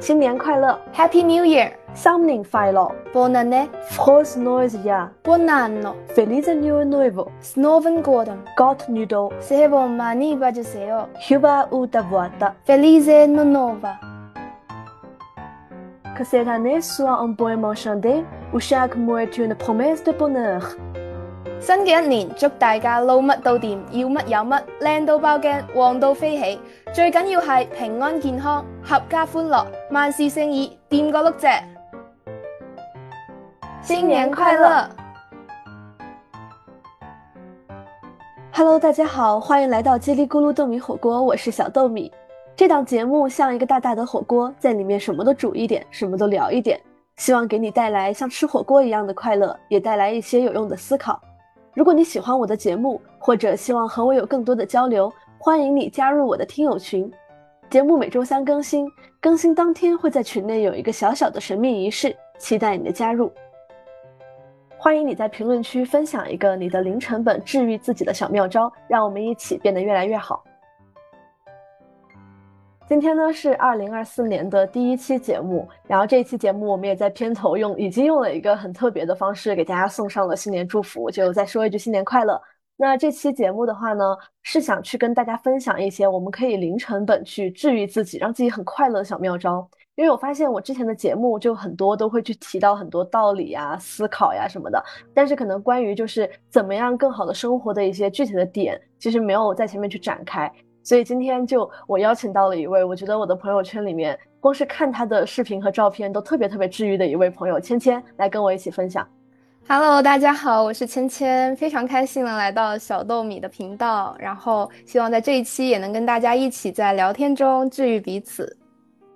新年快乐 happy new year 上年快乐 bonan froze noise ya bonan filize new novel snowvan gordon got noodle。Sebo Mani Bajseo，Huba uda voda filize no nova cuzeta nez suan en boi monshaundez uchak moy tun pomeste de bonneur 新嘅一年祝大家捞乜都掂要乜有乜靓到爆镜旺到飞起最紧要系平安健康合家歡樂，萬事勝意，掂個碌蔗。新年快樂！Hello，大家好，歡迎來到叽里咕噜豆米火鍋，我是小豆米。這檔節目像一個大大的火鍋，在裏面什麼都煮一點，什麼都聊一點，希望給你帶來像吃火鍋一樣的快樂，也帶來一些有用的思考。如果你喜歡我的節目，或者希望和我有更多的交流，歡迎你加入我的聽友群。节目每周三更新，更新当天会在群内有一个小小的神秘仪式，期待你的加入。欢迎你在评论区分享一个你的零成本治愈自己的小妙招，让我们一起变得越来越好。今天呢是二零二四年的第一期节目，然后这一期节目我们也在片头用已经用了一个很特别的方式给大家送上了新年祝福，就再说一句新年快乐。那这期节目的话呢，是想去跟大家分享一些我们可以零成本去治愈自己，让自己很快乐的小妙招。因为我发现我之前的节目就很多都会去提到很多道理呀、思考呀什么的，但是可能关于就是怎么样更好的生活的一些具体的点，其实没有在前面去展开。所以今天就我邀请到了一位，我觉得我的朋友圈里面，光是看他的视频和照片都特别特别治愈的一位朋友，芊芊来跟我一起分享。Hello，大家好，我是芊芊，非常开心能来到小豆米的频道，然后希望在这一期也能跟大家一起在聊天中治愈彼此。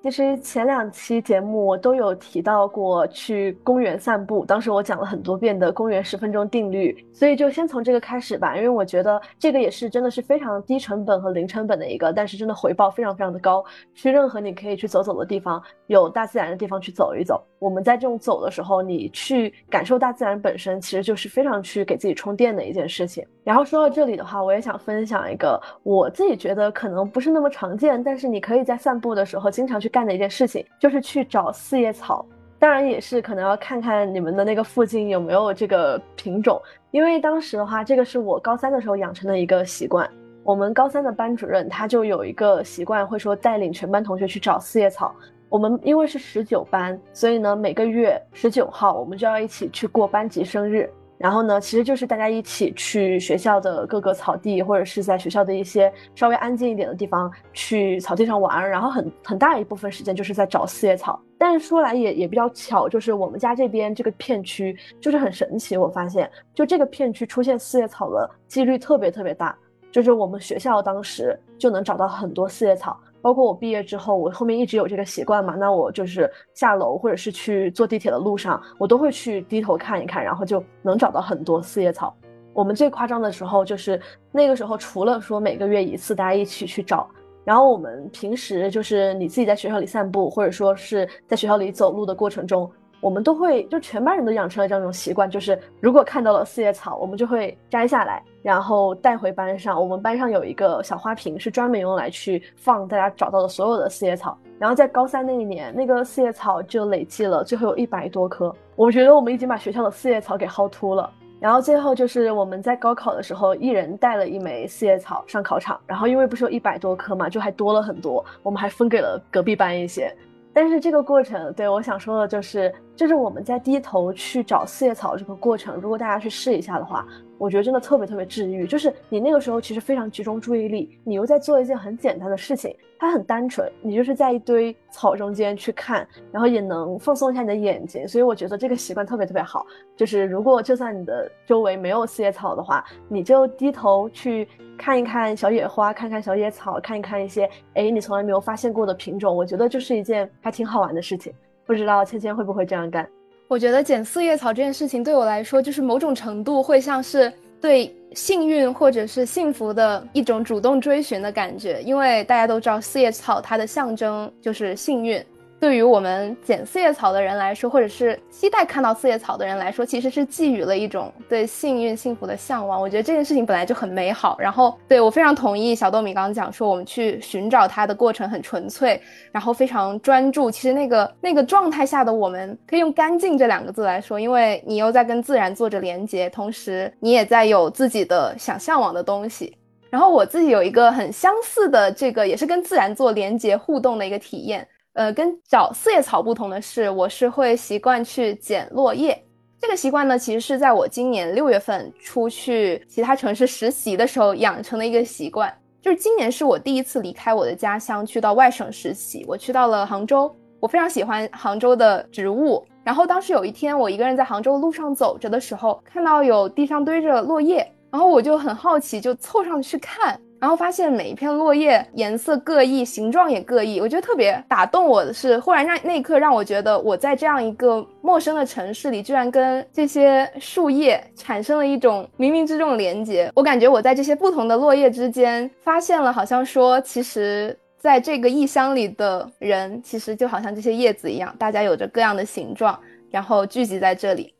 其实前两期节目我都有提到过去公园散步，当时我讲了很多遍的公园十分钟定律，所以就先从这个开始吧，因为我觉得这个也是真的是非常低成本和零成本的一个，但是真的回报非常非常的高。去任何你可以去走走的地方，有大自然的地方去走一走。我们在这种走的时候，你去感受大自然本身，其实就是非常去给自己充电的一件事情。然后说到这里的话，我也想分享一个我自己觉得可能不是那么常见，但是你可以在散步的时候经常去干的一件事情，就是去找四叶草。当然也是可能要看看你们的那个附近有没有这个品种，因为当时的话，这个是我高三的时候养成的一个习惯。我们高三的班主任他就有一个习惯，会说带领全班同学去找四叶草。我们因为是十九班，所以呢每个月十九号我们就要一起去过班级生日。然后呢，其实就是大家一起去学校的各个草地，或者是在学校的一些稍微安静一点的地方去草地上玩。然后很很大一部分时间就是在找四叶草。但是说来也也比较巧，就是我们家这边这个片区就是很神奇，我发现就这个片区出现四叶草的几率特别特别大，就是我们学校当时就能找到很多四叶草。包括我毕业之后，我后面一直有这个习惯嘛，那我就是下楼或者是去坐地铁的路上，我都会去低头看一看，然后就能找到很多四叶草。我们最夸张的时候就是那个时候，除了说每个月一次大家一起去找，然后我们平时就是你自己在学校里散步，或者说是在学校里走路的过程中。我们都会，就全班人都养成了这样一种习惯，就是如果看到了四叶草，我们就会摘下来，然后带回班上。我们班上有一个小花瓶，是专门用来去放大家找到的所有的四叶草。然后在高三那一年，那个四叶草就累计了，最后有一百多棵。我觉得我们已经把学校的四叶草给薅秃了。然后最后就是我们在高考的时候，一人带了一枚四叶草上考场。然后因为不是有一百多棵嘛，就还多了很多，我们还分给了隔壁班一些。但是这个过程，对，我想说的就是，就是我们在低头去找四叶草这个过程，如果大家去试一下的话，我觉得真的特别特别治愈。就是你那个时候其实非常集中注意力，你又在做一件很简单的事情，它很单纯，你就是在一堆草中间去看，然后也能放松一下你的眼睛。所以我觉得这个习惯特别特别好。就是如果就算你的周围没有四叶草的话，你就低头去看一看小野花，看看小野草，看一看一些哎你从来没有发现过的品种，我觉得就是一件还挺好玩的事情。不知道芊芊会不会这样干？我觉得捡四叶草这件事情对我来说，就是某种程度会像是对幸运或者是幸福的一种主动追寻的感觉。因为大家都知道四叶草它的象征就是幸运。对于我们捡四叶草的人来说，或者是期待看到四叶草的人来说，其实是寄予了一种对幸运幸福的向往。我觉得这件事情本来就很美好。然后，对我非常同意小豆米刚刚讲说，我们去寻找它的过程很纯粹，然后非常专注。其实那个那个状态下的我们，可以用干净这两个字来说，因为你又在跟自然做着连接，同时你也在有自己的想向往的东西。然后我自己有一个很相似的这个，也是跟自然做连接互动的一个体验。呃，跟找四叶草不同的是，我是会习惯去捡落叶。这个习惯呢，其实是在我今年六月份出去其他城市实习的时候养成的一个习惯。就是今年是我第一次离开我的家乡去到外省实习，我去到了杭州。我非常喜欢杭州的植物。然后当时有一天，我一个人在杭州路上走着的时候，看到有地上堆着落叶，然后我就很好奇，就凑上去看。然后发现每一片落叶颜色各异，形状也各异，我觉得特别打动我的是，忽然让那一刻让我觉得我在这样一个陌生的城市里，居然跟这些树叶产生了一种冥冥之中的连接。我感觉我在这些不同的落叶之间发现了，好像说，其实在这个异乡里的人，其实就好像这些叶子一样，大家有着各样的形状，然后聚集在这里。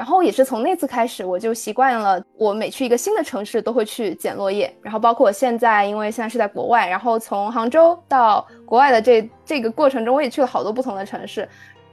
然后也是从那次开始，我就习惯了，我每去一个新的城市都会去捡落叶。然后包括我现在，因为现在是在国外，然后从杭州到国外的这这个过程中，我也去了好多不同的城市。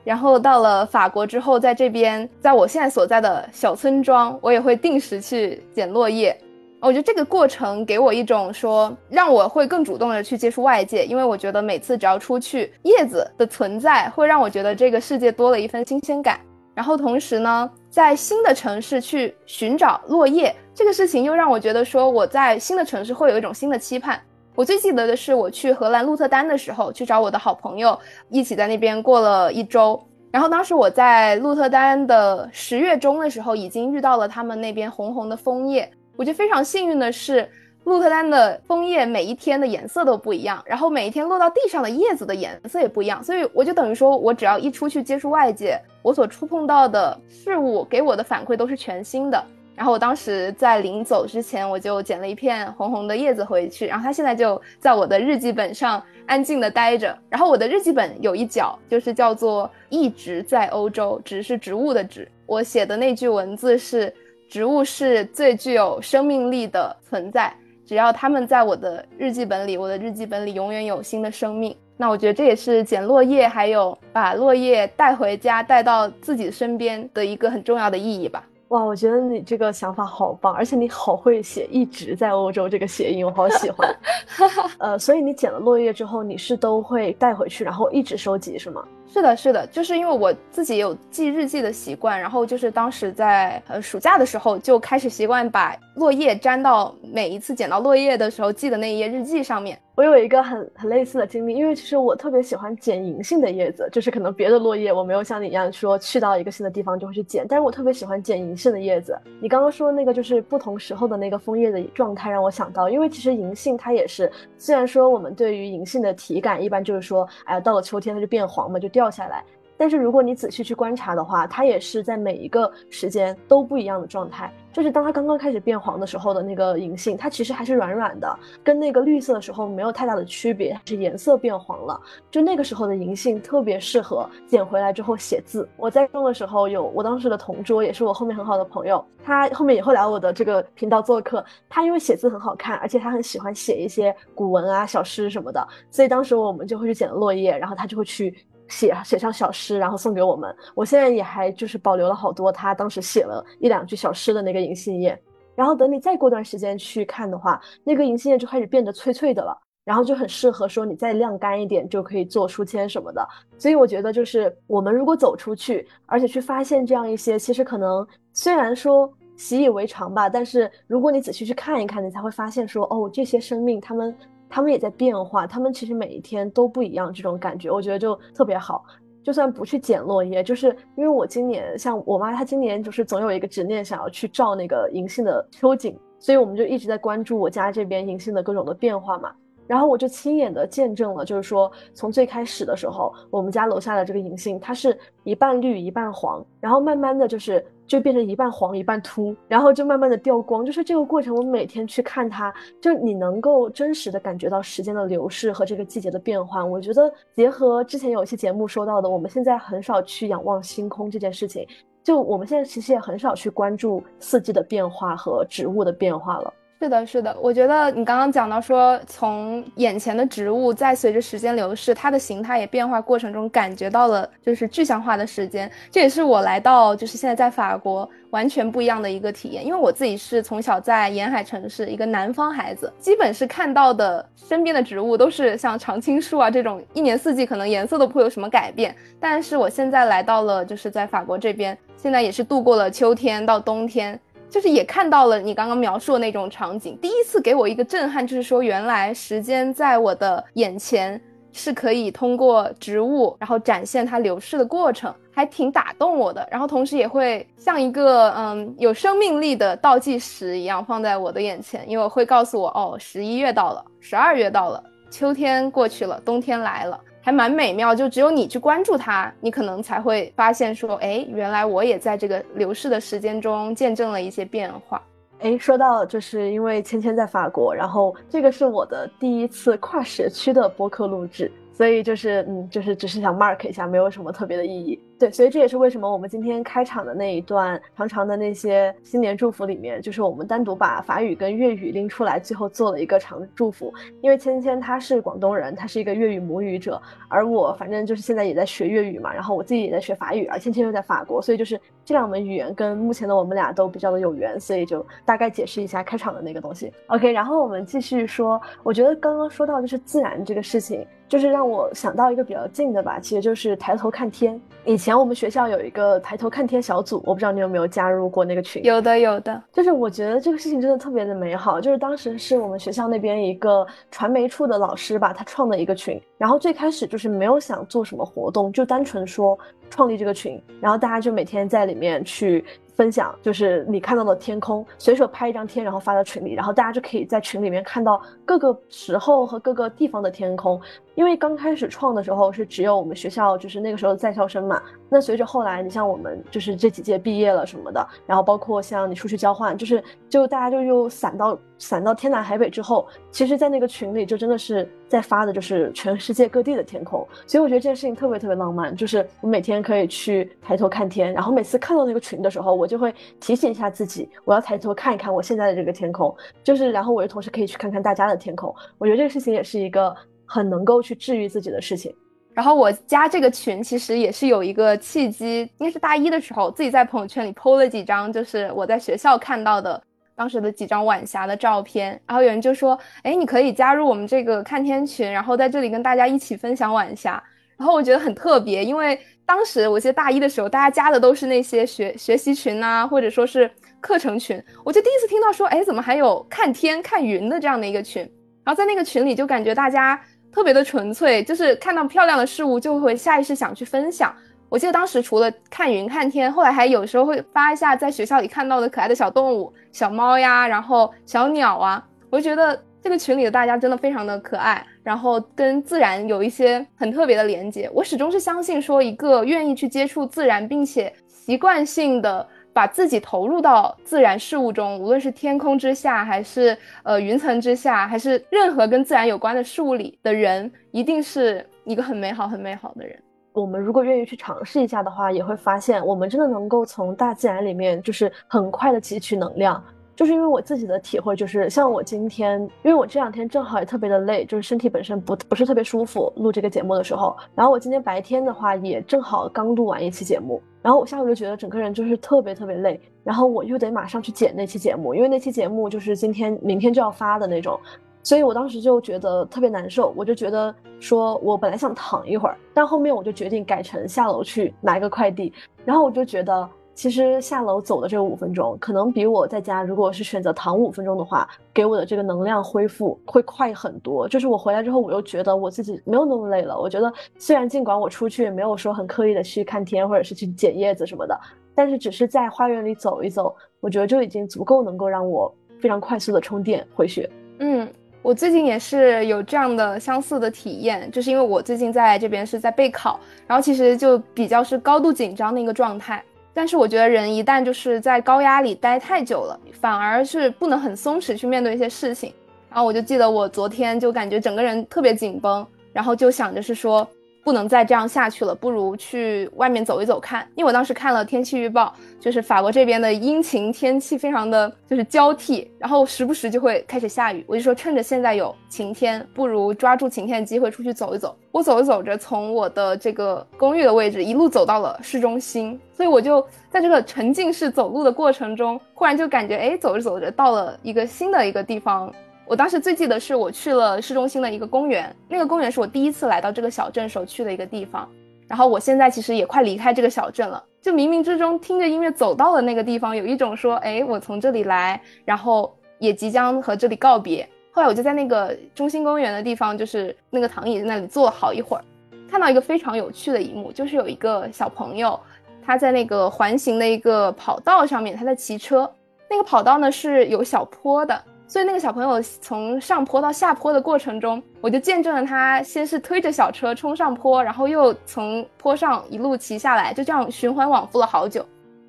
然后到了法国之后，在这边，在我现在所在的小村庄，我也会定时去捡落叶。我觉得这个过程给我一种说，让我会更主动的去接触外界，因为我觉得每次只要出去，叶子的存在会让我觉得这个世界多了一份新鲜感。然后同时呢，在新的城市去寻找落叶这个事情，又让我觉得说我在新的城市会有一种新的期盼。我最记得的是我去荷兰鹿特丹的时候，去找我的好朋友，一起在那边过了一周。然后当时我在鹿特丹的十月中的时候，已经遇到了他们那边红红的枫叶。我觉得非常幸运的是。鹿特丹的枫叶每一天的颜色都不一样，然后每一天落到地上的叶子的颜色也不一样，所以我就等于说，我只要一出去接触外界，我所触碰到的事物给我的反馈都是全新的。然后我当时在临走之前，我就捡了一片红红的叶子回去，然后它现在就在我的日记本上安静的待着。然后我的日记本有一角就是叫做“一直在欧洲”，植是植物的植。我写的那句文字是：植物是最具有生命力的存在。只要他们在我的日记本里，我的日记本里永远有新的生命。那我觉得这也是捡落叶，还有把落叶带回家，带到自己身边的一个很重要的意义吧。哇，我觉得你这个想法好棒，而且你好会写，一直在欧洲这个谐音，我好喜欢。呃，所以你捡了落叶之后，你是都会带回去，然后一直收集，是吗？是的，是的，就是因为我自己有记日记的习惯，然后就是当时在呃暑假的时候就开始习惯把落叶粘到每一次捡到落叶的时候记的那一页日记上面。我有一个很很类似的经历，因为其实我特别喜欢捡银杏的叶子，就是可能别的落叶我没有像你一样说去到一个新的地方就会去捡，但是我特别喜欢捡银杏的叶子。你刚刚说那个就是不同时候的那个枫叶的状态，让我想到，因为其实银杏它也是，虽然说我们对于银杏的体感一般就是说，哎呀到了秋天它就变黄嘛，就掉下来。但是如果你仔细去观察的话，它也是在每一个时间都不一样的状态。就是当它刚刚开始变黄的时候的那个银杏，它其实还是软软的，跟那个绿色的时候没有太大的区别，是颜色变黄了。就那个时候的银杏特别适合捡回来之后写字。我在用的时候有我当时的同桌，也是我后面很好的朋友，他后面也会来我的这个频道做客。他因为写字很好看，而且他很喜欢写一些古文啊、小诗什么的，所以当时我们就会去捡落叶，然后他就会去。写写上小诗，然后送给我们。我现在也还就是保留了好多他当时写了一两句小诗的那个银杏叶。然后等你再过段时间去看的话，那个银杏叶就开始变得脆脆的了，然后就很适合说你再晾干一点就可以做书签什么的。所以我觉得就是我们如果走出去，而且去发现这样一些，其实可能虽然说习以为常吧，但是如果你仔细去看一看，你才会发现说哦，这些生命他们。他们也在变化，他们其实每一天都不一样，这种感觉我觉得就特别好。就算不去捡落叶，就是因为我今年像我妈，她今年就是总有一个执念，想要去照那个银杏的秋景，所以我们就一直在关注我家这边银杏的各种的变化嘛。然后我就亲眼的见证了，就是说从最开始的时候，我们家楼下的这个银杏，它是一半绿一半黄，然后慢慢的就是就变成一半黄一半秃，然后就慢慢的掉光。就是这个过程，我每天去看它，就你能够真实的感觉到时间的流逝和这个季节的变换。我觉得结合之前有一期节目说到的，我们现在很少去仰望星空这件事情，就我们现在其实也很少去关注四季的变化和植物的变化了。是的，是的，我觉得你刚刚讲到说，从眼前的植物在随着时间流逝，它的形态也变化过程中，感觉到了就是具象化的时间。这也是我来到就是现在在法国完全不一样的一个体验。因为我自己是从小在沿海城市，一个南方孩子，基本是看到的身边的植物都是像常青树啊这种，一年四季可能颜色都不会有什么改变。但是我现在来到了就是在法国这边，现在也是度过了秋天到冬天。就是也看到了你刚刚描述的那种场景，第一次给我一个震撼，就是说原来时间在我的眼前是可以通过植物，然后展现它流逝的过程，还挺打动我的。然后同时也会像一个嗯有生命力的倒计时一样放在我的眼前，因为会告诉我哦，十一月到了，十二月到了，秋天过去了，冬天来了。还蛮美妙，就只有你去关注它，你可能才会发现说，哎，原来我也在这个流逝的时间中见证了一些变化。哎，说到就是因为芊芊在法国，然后这个是我的第一次跨时区的播客录制。所以就是，嗯，就是只是想 mark 一下，没有什么特别的意义。对，所以这也是为什么我们今天开场的那一段长长的那些新年祝福里面，就是我们单独把法语跟粤语拎出来，最后做了一个长祝福。因为芊芊她是广东人，她是一个粤语母语者，而我反正就是现在也在学粤语嘛，然后我自己也在学法语，而芊芊又在法国，所以就是这两门语言跟目前的我们俩都比较的有缘，所以就大概解释一下开场的那个东西。OK，然后我们继续说，我觉得刚刚说到就是自然这个事情。就是让我想到一个比较近的吧，其实就是抬头看天。以前我们学校有一个抬头看天小组，我不知道你有没有加入过那个群。有的，有的。就是我觉得这个事情真的特别的美好。就是当时是我们学校那边一个传媒处的老师吧，他创的一个群。然后最开始就是没有想做什么活动，就单纯说创立这个群，然后大家就每天在里面去。分享就是你看到的天空，随手拍一张天，然后发到群里，然后大家就可以在群里面看到各个时候和各个地方的天空。因为刚开始创的时候是只有我们学校，就是那个时候在校生嘛。那随着后来，你像我们就是这几届毕业了什么的，然后包括像你出去交换，就是就大家就又散到散到天南海北之后，其实，在那个群里就真的是在发的就是全世界各地的天空。所以我觉得这件事情特别特别浪漫，就是我每天可以去抬头看天，然后每次看到那个群的时候，我就会提醒一下自己，我要抬头看一看我现在的这个天空，就是然后我又同时可以去看看大家的天空。我觉得这个事情也是一个。很能够去治愈自己的事情，然后我加这个群其实也是有一个契机，应该是大一的时候自己在朋友圈里 PO 了几张，就是我在学校看到的当时的几张晚霞的照片，然后有人就说，哎，你可以加入我们这个看天群，然后在这里跟大家一起分享晚霞，然后我觉得很特别，因为当时我记得大一的时候，大家加的都是那些学学习群啊，或者说是课程群，我就第一次听到说，哎，怎么还有看天看云的这样的一个群，然后在那个群里就感觉大家。特别的纯粹，就是看到漂亮的事物就会下意识想去分享。我记得当时除了看云看天，后来还有时候会发一下在学校里看到的可爱的小动物，小猫呀，然后小鸟啊。我就觉得这个群里的大家真的非常的可爱，然后跟自然有一些很特别的连接。我始终是相信说，一个愿意去接触自然，并且习惯性的。把自己投入到自然事物中，无论是天空之下，还是呃云层之下，还是任何跟自然有关的事物里的人，一定是一个很美好、很美好的人。我们如果愿意去尝试一下的话，也会发现我们真的能够从大自然里面，就是很快的汲取能量。就是因为我自己的体会，就是像我今天，因为我这两天正好也特别的累，就是身体本身不不是特别舒服。录这个节目的时候，然后我今天白天的话也正好刚录完一期节目，然后我下午就觉得整个人就是特别特别累，然后我又得马上去剪那期节目，因为那期节目就是今天明天就要发的那种，所以我当时就觉得特别难受，我就觉得说我本来想躺一会儿，但后面我就决定改成下楼去拿一个快递，然后我就觉得。其实下楼走的这五分钟，可能比我在家如果是选择躺五分钟的话，给我的这个能量恢复会快很多。就是我回来之后，我又觉得我自己没有那么累了。我觉得虽然尽管我出去也没有说很刻意的去看天，或者是去捡叶子什么的，但是只是在花园里走一走，我觉得就已经足够能够让我非常快速的充电回血。嗯，我最近也是有这样的相似的体验，就是因为我最近在这边是在备考，然后其实就比较是高度紧张的一个状态。但是我觉得人一旦就是在高压里待太久了，反而是不能很松弛去面对一些事情。然后我就记得我昨天就感觉整个人特别紧绷，然后就想着是说。不能再这样下去了，不如去外面走一走看。因为我当时看了天气预报，就是法国这边的阴晴天气非常的就是交替，然后时不时就会开始下雨。我就说趁着现在有晴天，不如抓住晴天的机会出去走一走。我走着走着，从我的这个公寓的位置一路走到了市中心，所以我就在这个沉浸式走路的过程中，忽然就感觉哎，走着走着到了一个新的一个地方。我当时最记得是我去了市中心的一个公园，那个公园是我第一次来到这个小镇时候去的一个地方。然后我现在其实也快离开这个小镇了，就冥冥之中听着音乐走到了那个地方，有一种说，哎，我从这里来，然后也即将和这里告别。后来我就在那个中心公园的地方，就是那个躺椅在那里坐好一会儿，看到一个非常有趣的一幕，就是有一个小朋友，他在那个环形的一个跑道上面，他在骑车，那个跑道呢是有小坡的。所以那个小朋友从上坡到下坡的过程中，我就见证了他先是推着小车冲上坡，然后又从坡上一路骑下来，就这样循环往复了好久。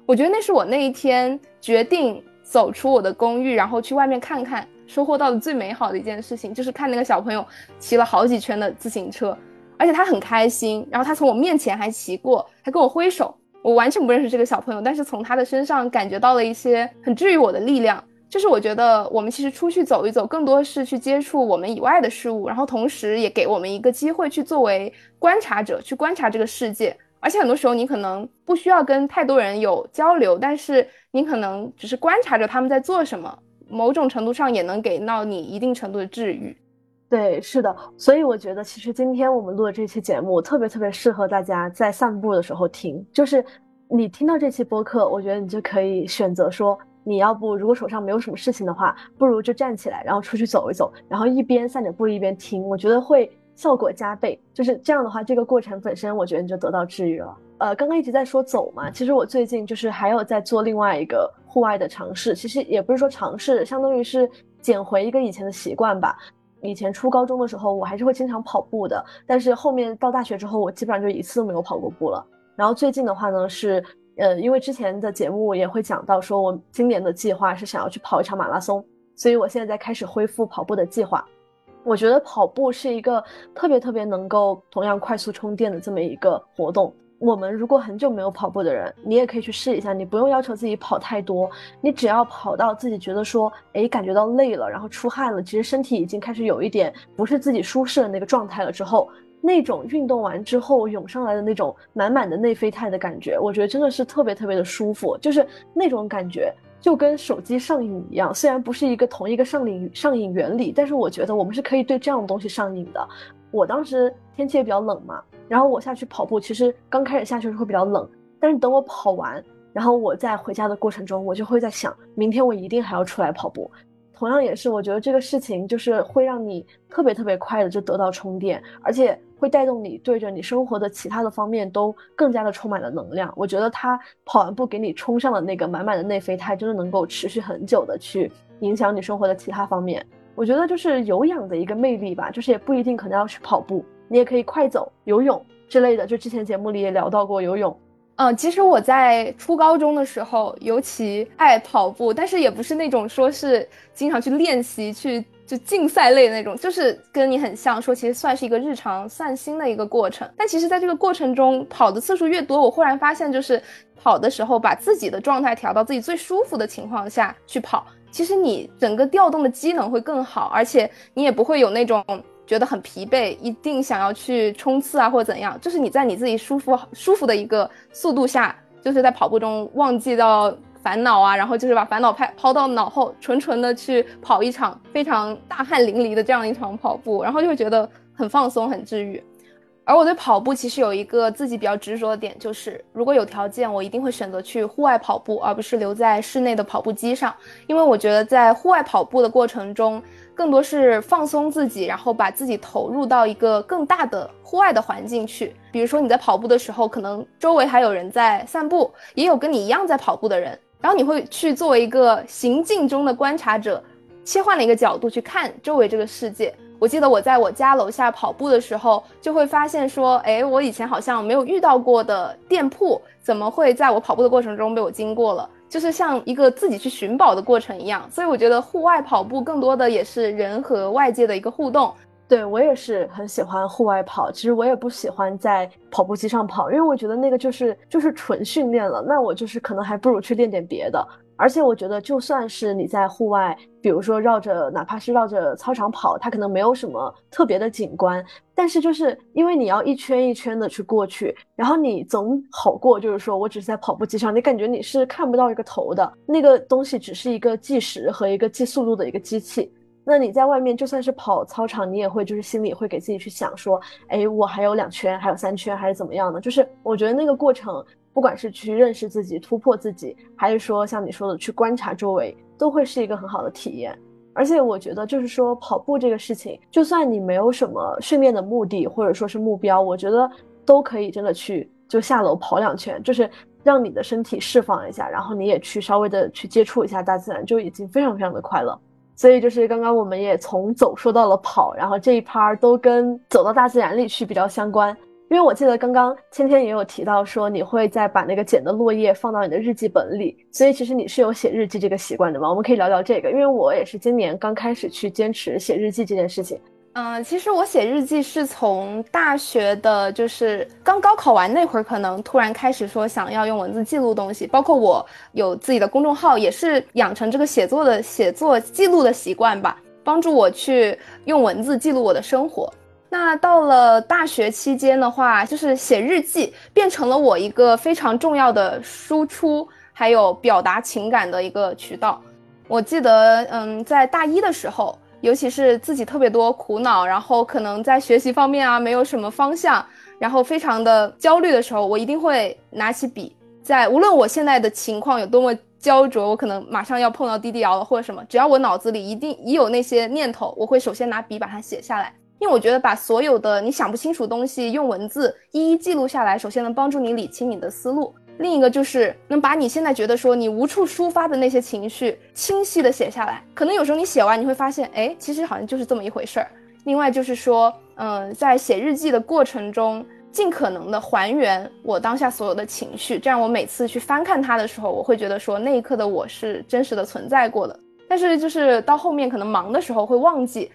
我觉得那是我那一天决定走出我的公寓，然后去外面看看，收获到的最美好的一件事情，就是看那个小朋友骑了好几圈的自行车，而且他很开心，然后他从我面前还骑过，还跟我挥手。我完全不认识这个小朋友，但是从他的身上感觉到了一些很治愈我的力量。就是我觉得我们其实出去走一走，更多是去接触我们以外的事物，然后同时也给我们一个机会去作为观察者去观察这个世界。而且很多时候你可能不需要跟太多人有交流，但是你可能只是观察着他们在做什么，某种程度上也能给到你一定程度的治愈。对，是的。所以我觉得其实今天我们录的这期节目特别特别适合大家在散步的时候听。就是你听到这期播客，我觉得你就可以选择说。你要不，如果手上没有什么事情的话，不如就站起来，然后出去走一走，然后一边散着步一边听，我觉得会效果加倍。就是这样的话，这个过程本身，我觉得你就得到治愈了。呃，刚刚一直在说走嘛，其实我最近就是还有在做另外一个户外的尝试，其实也不是说尝试，相当于是捡回一个以前的习惯吧。以前初高中的时候，我还是会经常跑步的，但是后面到大学之后，我基本上就一次都没有跑过步了。然后最近的话呢是。呃，因为之前的节目也会讲到，说我今年的计划是想要去跑一场马拉松，所以我现在在开始恢复跑步的计划。我觉得跑步是一个特别特别能够同样快速充电的这么一个活动。我们如果很久没有跑步的人，你也可以去试一下，你不用要求自己跑太多，你只要跑到自己觉得说，哎，感觉到累了，然后出汗了，其实身体已经开始有一点不是自己舒适的那个状态了之后。那种运动完之后涌上来的那种满满的内啡肽的感觉，我觉得真的是特别特别的舒服，就是那种感觉就跟手机上瘾一样，虽然不是一个同一个上瘾上瘾原理，但是我觉得我们是可以对这样的东西上瘾的。我当时天气也比较冷嘛，然后我下去跑步，其实刚开始下去的时候会比较冷，但是等我跑完，然后我在回家的过程中，我就会在想，明天我一定还要出来跑步。同样也是，我觉得这个事情就是会让你特别特别快的就得到充电，而且会带动你对着你生活的其他的方面都更加的充满了能量。我觉得他跑完步给你充上了那个满满的内啡肽，真的能够持续很久的去影响你生活的其他方面。我觉得就是有氧的一个魅力吧，就是也不一定可能要去跑步，你也可以快走、游泳之类的。就之前节目里也聊到过游泳。嗯，其实我在初高中的时候尤其爱跑步，但是也不是那种说是经常去练习、去就竞赛类的那种，就是跟你很像，说其实算是一个日常散心的一个过程。但其实，在这个过程中跑的次数越多，我忽然发现，就是跑的时候把自己的状态调到自己最舒服的情况下去跑，其实你整个调动的机能会更好，而且你也不会有那种。觉得很疲惫，一定想要去冲刺啊，或者怎样？就是你在你自己舒服、舒服的一个速度下，就是在跑步中忘记到烦恼啊，然后就是把烦恼抛抛到脑后，纯纯的去跑一场非常大汗淋漓的这样一场跑步，然后就会觉得很放松、很治愈。而我对跑步其实有一个自己比较执着的点，就是如果有条件，我一定会选择去户外跑步，而不是留在室内的跑步机上，因为我觉得在户外跑步的过程中。更多是放松自己，然后把自己投入到一个更大的户外的环境去。比如说你在跑步的时候，可能周围还有人在散步，也有跟你一样在跑步的人，然后你会去作为一个行进中的观察者，切换了一个角度去看周围这个世界，我记得我在我家楼下跑步的时候，就会发现说，哎，我以前好像没有遇到过的店铺，怎么会在我跑步的过程中被我经过了？就是像一个自己去寻宝的过程一样。所以我觉得户外跑步更多的也是人和外界的一个互动。对我也是很喜欢户外跑，其实我也不喜欢在跑步机上跑，因为我觉得那个就是就是纯训练了，那我就是可能还不如去练点别的。而且我觉得，就算是你在户外，比如说绕着，哪怕是绕着操场跑，它可能没有什么特别的景观，但是就是因为你要一圈一圈的去过去，然后你总好过就是说我只是在跑步机上，你感觉你是看不到一个头的，那个东西只是一个计时和一个计速度的一个机器。那你在外面就算是跑操场，你也会就是心里会给自己去想说，哎，我还有两圈，还有三圈，还是怎么样的？就是我觉得那个过程。不管是去认识自己、突破自己，还是说像你说的去观察周围，都会是一个很好的体验。而且我觉得，就是说跑步这个事情，就算你没有什么训练的目的或者说是目标，我觉得都可以真的去就下楼跑两圈，就是让你的身体释放一下，然后你也去稍微的去接触一下大自然，就已经非常非常的快乐。所以就是刚刚我们也从走说到了跑，然后这一趴都跟走到大自然里去比较相关。因为我记得刚刚芊芊也有提到说，你会再把那个捡的落叶放到你的日记本里，所以其实你是有写日记这个习惯的吗？我们可以聊聊这个，因为我也是今年刚开始去坚持写日记这件事情。嗯，其实我写日记是从大学的，就是刚高考完那会儿，可能突然开始说想要用文字记录东西，包括我有自己的公众号，也是养成这个写作的写作记录的习惯吧，帮助我去用文字记录我的生活。那到了大学期间的话，就是写日记变成了我一个非常重要的输出还有表达情感的一个渠道。我记得，嗯，在大一的时候，尤其是自己特别多苦恼，然后可能在学习方面啊没有什么方向，然后非常的焦虑的时候，我一定会拿起笔，在无论我现在的情况有多么焦灼，我可能马上要碰到 DDL 了或者什么，只要我脑子里一定已有那些念头，我会首先拿笔把它写下来。因为我觉得把所有的你想不清楚东西用文字一一记录下来，首先能帮助你理清你的思路，另一个就是能把你现在觉得说你无处抒发的那些情绪清晰的写下来。可能有时候你写完你会发现，哎，其实好像就是这么一回事儿。另外就是说，嗯，在写日记的过程中，尽可能的还原我当下所有的情绪，这样我每次去翻看它的时候，我会觉得说那一刻的我是真实的存在过的。但是就是到后面可能忙的时候会忘记。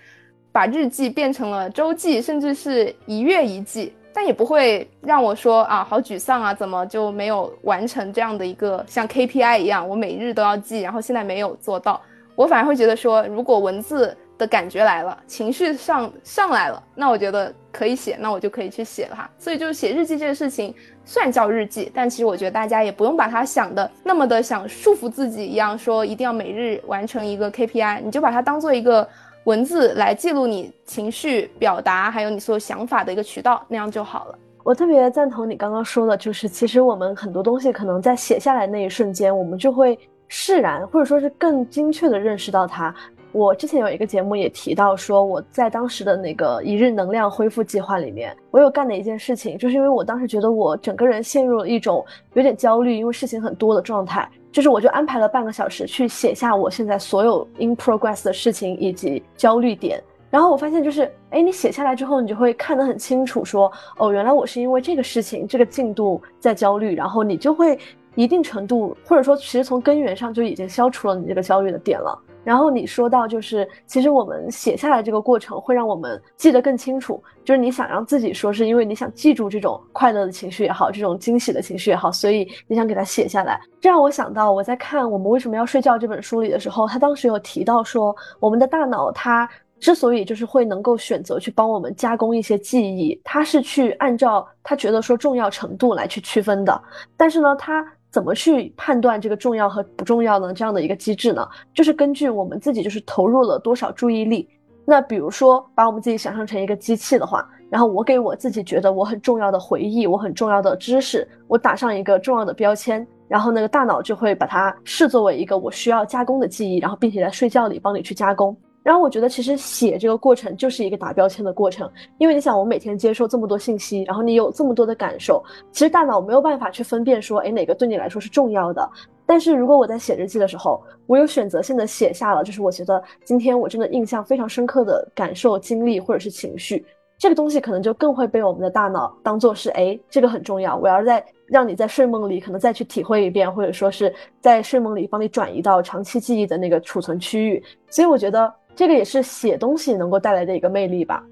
把日记变成了周记，甚至是一月一记，但也不会让我说啊，好沮丧啊，怎么就没有完成这样的一个像 KPI 一样，我每日都要记，然后现在没有做到，我反而会觉得说，如果文字的感觉来了，情绪上上来了，那我觉得可以写，那我就可以去写了哈。所以就是写日记这个事情，算叫日记，但其实我觉得大家也不用把它想的那么的想束缚自己一样，说一定要每日完成一个 KPI，你就把它当做一个。文字来记录你情绪表达，还有你所有想法的一个渠道，那样就好了。我特别赞同你刚刚说的，就是其实我们很多东西可能在写下来那一瞬间，我们就会释然，或者说是更精确的认识到它。我之前有一个节目也提到说，我在当时的那个一日能量恢复计划里面，我有干的一件事情，就是因为我当时觉得我整个人陷入了一种有点焦虑，因为事情很多的状态，就是我就安排了半个小时去写下我现在所有 in progress 的事情以及焦虑点。然后我发现就是，哎，你写下来之后，你就会看得很清楚，说，哦，原来我是因为这个事情这个进度在焦虑，然后你就会一定程度，或者说其实从根源上就已经消除了你这个焦虑的点了。然后你说到，就是其实我们写下来这个过程会让我们记得更清楚。就是你想让自己说，是因为你想记住这种快乐的情绪也好，这种惊喜的情绪也好，所以你想给它写下来。这让我想到，我在看《我们为什么要睡觉》这本书里的时候，他当时有提到说，我们的大脑它之所以就是会能够选择去帮我们加工一些记忆，它是去按照他觉得说重要程度来去区分的。但是呢，它怎么去判断这个重要和不重要呢？这样的一个机制呢，就是根据我们自己就是投入了多少注意力。那比如说，把我们自己想象成一个机器的话，然后我给我自己觉得我很重要的回忆，我很重要的知识，我打上一个重要的标签，然后那个大脑就会把它视作为一个我需要加工的记忆，然后并且在睡觉里帮你去加工。然后我觉得，其实写这个过程就是一个打标签的过程，因为你想，我每天接受这么多信息，然后你有这么多的感受，其实大脑没有办法去分辨说，哎，哪个对你来说是重要的，但是如果我在写日记的时候，我有选择性的写下了，就是我觉得今天我真的印象非常深刻的感受、经历或者是情绪，这个东西可能就更会被我们的大脑当做是，哎，这个很重要，我要在让你在睡梦里可能再去体会一遍，或者说是在睡梦里帮你转移到长期记忆的那个储存区域。所以我觉得这个也是写东西能够带来的一个魅力吧。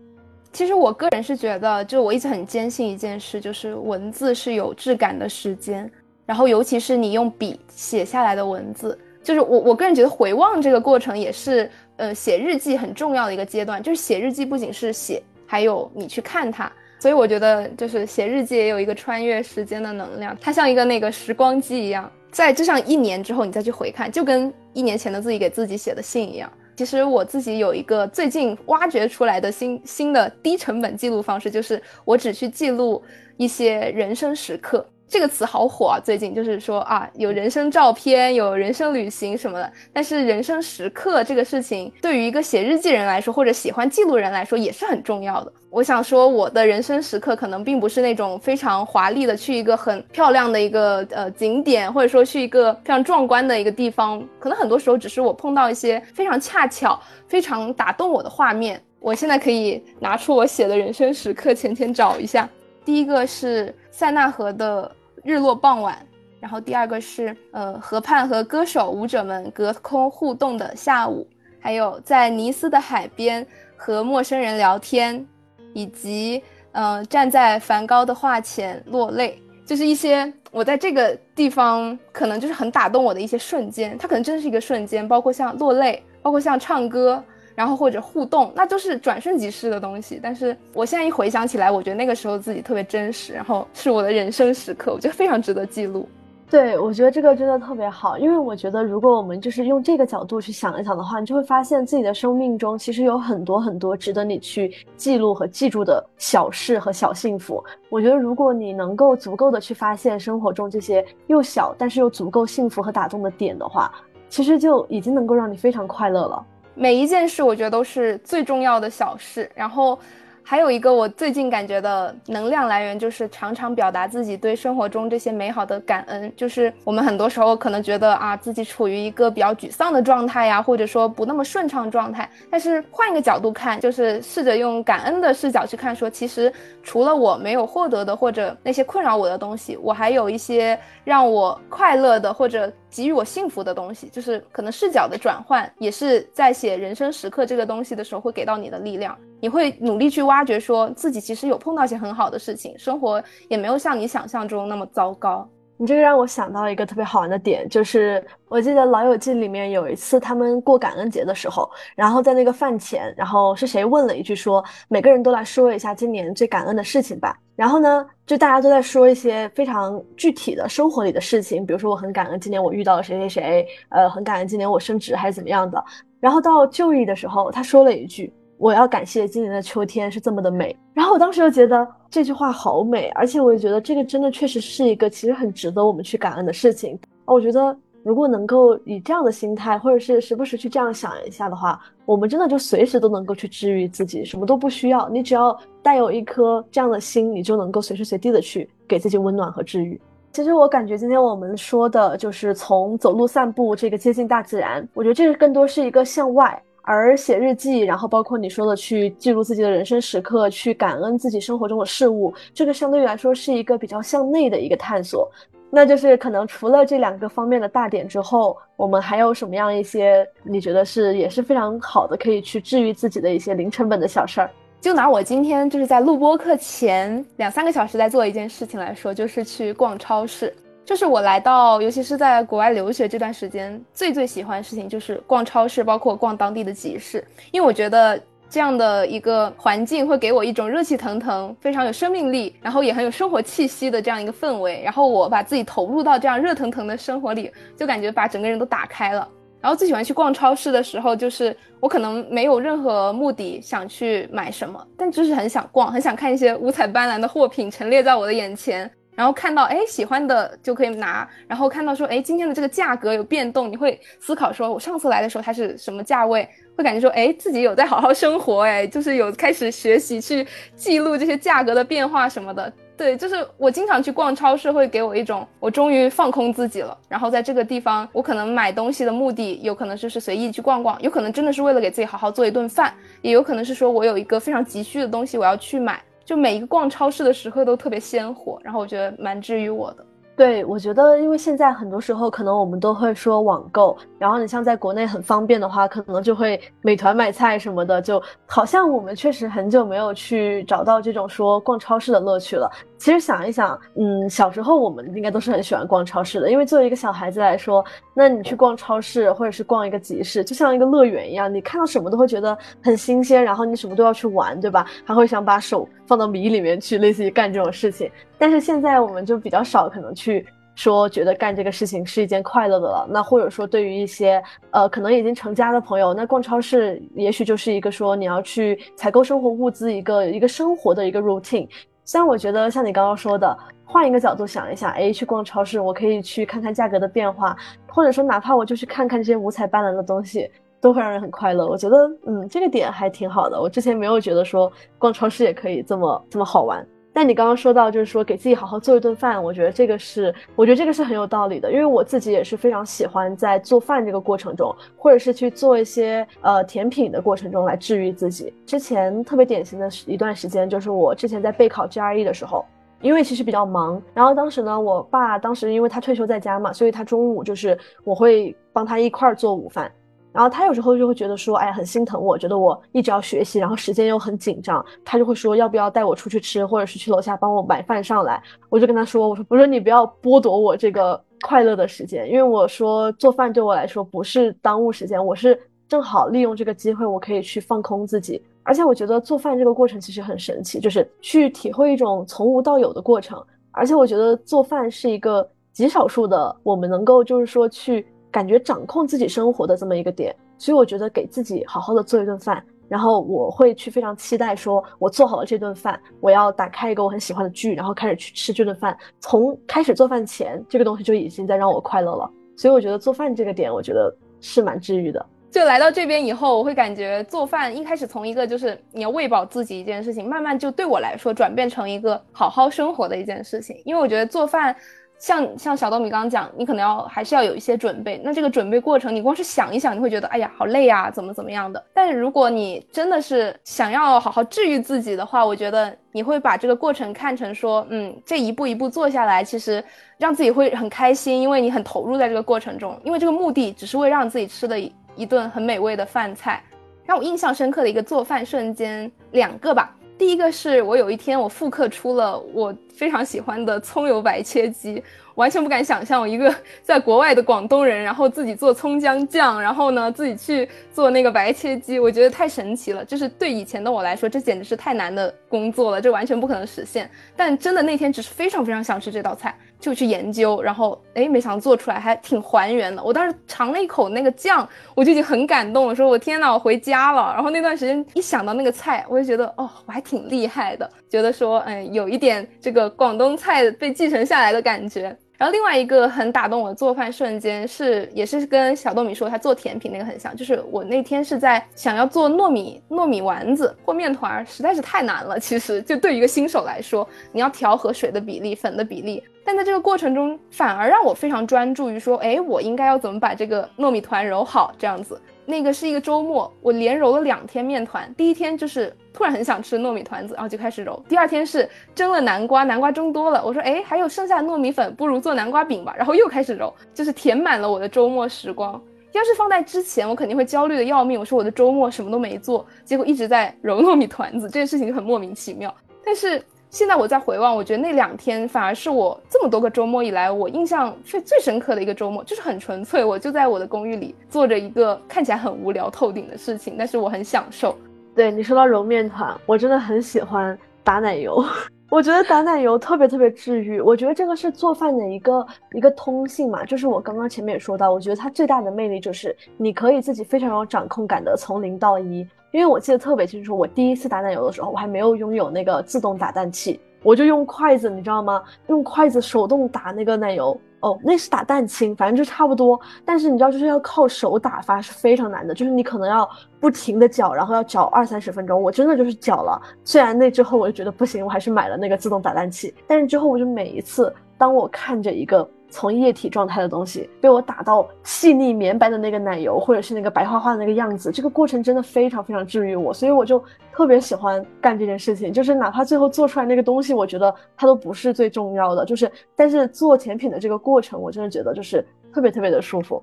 其实我个人是觉得，就我一直很坚信一件事，就是文字是有质感的时间。然后，尤其是你用笔写下来的文字，就是我我个人觉得回望这个过程也是，呃，写日记很重要的一个阶段。就是写日记不仅是写，还有你去看它。所以我觉得，就是写日记也有一个穿越时间的能量，它像一个那个时光机一样，在这上一年之后你再去回看，就跟一年前的自己给自己写的信一样。其实我自己有一个最近挖掘出来的新新的低成本记录方式，就是我只去记录一些人生时刻。这个词好火啊！最近就是说啊，有人生照片，有人生旅行什么的。但是人生时刻这个事情，对于一个写日记人来说，或者喜欢记录人来说，也是很重要的。我想说，我的人生时刻可能并不是那种非常华丽的，去一个很漂亮的一个呃景点，或者说去一个非常壮观的一个地方。可能很多时候只是我碰到一些非常恰巧、非常打动我的画面。我现在可以拿出我写的人生时刻，前天找一下。第一个是塞纳河的。日落傍晚，然后第二个是呃河畔和歌手舞者们隔空互动的下午，还有在尼斯的海边和陌生人聊天，以及呃站在梵高的画前落泪，就是一些我在这个地方可能就是很打动我的一些瞬间，它可能真的是一个瞬间，包括像落泪，包括像唱歌。然后或者互动，那就是转瞬即逝的东西。但是我现在一回想起来，我觉得那个时候自己特别真实，然后是我的人生时刻，我觉得非常值得记录。对，我觉得这个真的特别好，因为我觉得如果我们就是用这个角度去想一想的话，你就会发现自己的生命中其实有很多很多值得你去记录和记住的小事和小幸福。我觉得如果你能够足够的去发现生活中这些又小但是又足够幸福和打动的点的话，其实就已经能够让你非常快乐了。每一件事，我觉得都是最重要的小事。然后。还有一个我最近感觉的能量来源，就是常常表达自己对生活中这些美好的感恩。就是我们很多时候可能觉得啊，自己处于一个比较沮丧的状态呀，或者说不那么顺畅状态。但是换一个角度看，就是试着用感恩的视角去看，说其实除了我没有获得的或者那些困扰我的东西，我还有一些让我快乐的或者给予我幸福的东西。就是可能视角的转换，也是在写人生时刻这个东西的时候会给到你的力量。你会努力去挖掘，说自己其实有碰到一些很好的事情，生活也没有像你想象中那么糟糕。你这个让我想到一个特别好玩的点，就是我记得《老友记》里面有一次他们过感恩节的时候，然后在那个饭前，然后是谁问了一句说，每个人都来说一下今年最感恩的事情吧。然后呢，就大家都在说一些非常具体的生活里的事情，比如说我很感恩今年我遇到了谁谁谁，呃，很感恩今年我升职还是怎么样的。然后到就义的时候，他说了一句。我要感谢今年的秋天是这么的美，然后我当时就觉得这句话好美，而且我也觉得这个真的确实是一个其实很值得我们去感恩的事情。我觉得如果能够以这样的心态，或者是时不时去这样想一下的话，我们真的就随时都能够去治愈自己，什么都不需要，你只要带有一颗这样的心，你就能够随时随地的去给自己温暖和治愈。其实我感觉今天我们说的就是从走路散步这个接近大自然，我觉得这个更多是一个向外。而写日记，然后包括你说的去记录自己的人生时刻，去感恩自己生活中的事物，这个相对于来说是一个比较向内的一个探索。那就是可能除了这两个方面的大点之后，我们还有什么样一些你觉得是也是非常好的，可以去治愈自己的一些零成本的小事儿？就拿我今天就是在录播课前两三个小时在做一件事情来说，就是去逛超市。就是我来到，尤其是在国外留学这段时间，最最喜欢的事情就是逛超市，包括逛当地的集市，因为我觉得这样的一个环境会给我一种热气腾腾、非常有生命力，然后也很有生活气息的这样一个氛围。然后我把自己投入到这样热腾腾的生活里，就感觉把整个人都打开了。然后最喜欢去逛超市的时候，就是我可能没有任何目的想去买什么，但就是很想逛，很想看一些五彩斑斓的货品陈列在我的眼前。然后看到哎喜欢的就可以拿，然后看到说哎今天的这个价格有变动，你会思考说我上次来的时候它是什么价位，会感觉说哎自己有在好好生活哎，就是有开始学习去记录这些价格的变化什么的。对，就是我经常去逛超市，会给我一种我终于放空自己了。然后在这个地方，我可能买东西的目的有可能就是随意去逛逛，有可能真的是为了给自己好好做一顿饭，也有可能是说我有一个非常急需的东西我要去买。就每一个逛超市的时刻都特别鲜活，然后我觉得蛮治愈我的。对，我觉得，因为现在很多时候可能我们都会说网购，然后你像在国内很方便的话，可能就会美团买菜什么的，就好像我们确实很久没有去找到这种说逛超市的乐趣了。其实想一想，嗯，小时候我们应该都是很喜欢逛超市的，因为作为一个小孩子来说，那你去逛超市或者是逛一个集市，就像一个乐园一样，你看到什么都会觉得很新鲜，然后你什么都要去玩，对吧？还会想把手放到米里面去，类似于干这种事情。但是现在我们就比较少可能去说觉得干这个事情是一件快乐的了。那或者说对于一些呃可能已经成家的朋友，那逛超市也许就是一个说你要去采购生活物资一个一个生活的一个 routine。虽然我觉得像你刚刚说的，换一个角度想一下，哎，去逛超市，我可以去看看价格的变化，或者说哪怕我就去看看这些五彩斑斓的东西，都会让人很快乐。我觉得，嗯，这个点还挺好的。我之前没有觉得说逛超市也可以这么这么好玩。但你刚刚说到，就是说给自己好好做一顿饭，我觉得这个是，我觉得这个是很有道理的，因为我自己也是非常喜欢在做饭这个过程中，或者是去做一些呃甜品的过程中来治愈自己。之前特别典型的一段时间，就是我之前在备考 GRE 的时候，因为其实比较忙，然后当时呢，我爸当时因为他退休在家嘛，所以他中午就是我会帮他一块儿做午饭。然后他有时候就会觉得说，哎，很心疼我，觉得我一直要学习，然后时间又很紧张，他就会说要不要带我出去吃，或者是去楼下帮我买饭上来。我就跟他说，我说，我说你不要剥夺我这个快乐的时间，因为我说做饭对我来说不是耽误时间，我是正好利用这个机会，我可以去放空自己。而且我觉得做饭这个过程其实很神奇，就是去体会一种从无到有的过程。而且我觉得做饭是一个极少数的，我们能够就是说去。感觉掌控自己生活的这么一个点，所以我觉得给自己好好的做一顿饭，然后我会去非常期待，说我做好了这顿饭，我要打开一个我很喜欢的剧，然后开始去吃这顿饭。从开始做饭前，这个东西就已经在让我快乐了。所以我觉得做饭这个点，我觉得是蛮治愈的。就来到这边以后，我会感觉做饭一开始从一个就是你要喂饱自己一件事情，慢慢就对我来说转变成一个好好生活的一件事情，因为我觉得做饭。像像小豆米刚刚讲，你可能要还是要有一些准备。那这个准备过程，你光是想一想，你会觉得哎呀好累啊，怎么怎么样的。但是如果你真的是想要好好治愈自己的话，我觉得你会把这个过程看成说，嗯，这一步一步做下来，其实让自己会很开心，因为你很投入在这个过程中。因为这个目的只是为让自己吃的一顿很美味的饭菜。让我印象深刻的一个做饭瞬间，两个吧。第一个是我有一天我复刻出了我非常喜欢的葱油白切鸡，完全不敢想象我一个在国外的广东人，然后自己做葱姜酱，然后呢自己去做那个白切鸡，我觉得太神奇了。就是对以前的我来说，这简直是太难的工作了，这完全不可能实现。但真的那天只是非常非常想吃这道菜。就去研究，然后哎，没想到做出来还挺还原的。我当时尝了一口那个酱，我就已经很感动了，说我天呐，我回家了。然后那段时间一想到那个菜，我就觉得哦，我还挺厉害的，觉得说嗯，有一点这个广东菜被继承下来的感觉。然后另外一个很打动我的做饭瞬间是，也是跟小豆米说他做甜品那个很像，就是我那天是在想要做糯米糯米丸子或面团，实在是太难了。其实就对于一个新手来说，你要调和水的比例、粉的比例。但在这个过程中，反而让我非常专注于说，哎，我应该要怎么把这个糯米团揉好？这样子，那个是一个周末，我连揉了两天面团。第一天就是突然很想吃糯米团子，然后就开始揉。第二天是蒸了南瓜，南瓜蒸多了，我说，哎，还有剩下的糯米粉，不如做南瓜饼吧。然后又开始揉，就是填满了我的周末时光。要是放在之前，我肯定会焦虑的要命。我说我的周末什么都没做，结果一直在揉糯米团子，这件事情就很莫名其妙。但是。现在我在回望，我觉得那两天反而是我这么多个周末以来，我印象最最深刻的一个周末，就是很纯粹，我就在我的公寓里做着一个看起来很无聊透顶的事情，但是我很享受。对你说到揉面团，我真的很喜欢打奶油，我觉得打奶油特别特别治愈。我觉得这个是做饭的一个一个通性嘛，就是我刚刚前面也说到，我觉得它最大的魅力就是你可以自己非常有掌控感的从零到一。因为我记得特别清楚，我第一次打奶油的时候，我还没有拥有那个自动打蛋器，我就用筷子，你知道吗？用筷子手动打那个奶油，哦，那是打蛋清，反正就差不多。但是你知道，就是要靠手打发是非常难的，就是你可能要不停的搅，然后要搅二三十分钟。我真的就是搅了，虽然那之后我就觉得不行，我还是买了那个自动打蛋器。但是之后我就每一次，当我看着一个。从液体状态的东西被我打到细腻绵白的那个奶油，或者是那个白花花的那个样子，这个过程真的非常非常治愈我，所以我就特别喜欢干这件事情。就是哪怕最后做出来那个东西，我觉得它都不是最重要的，就是但是做甜品的这个过程，我真的觉得就是特别特别的舒服。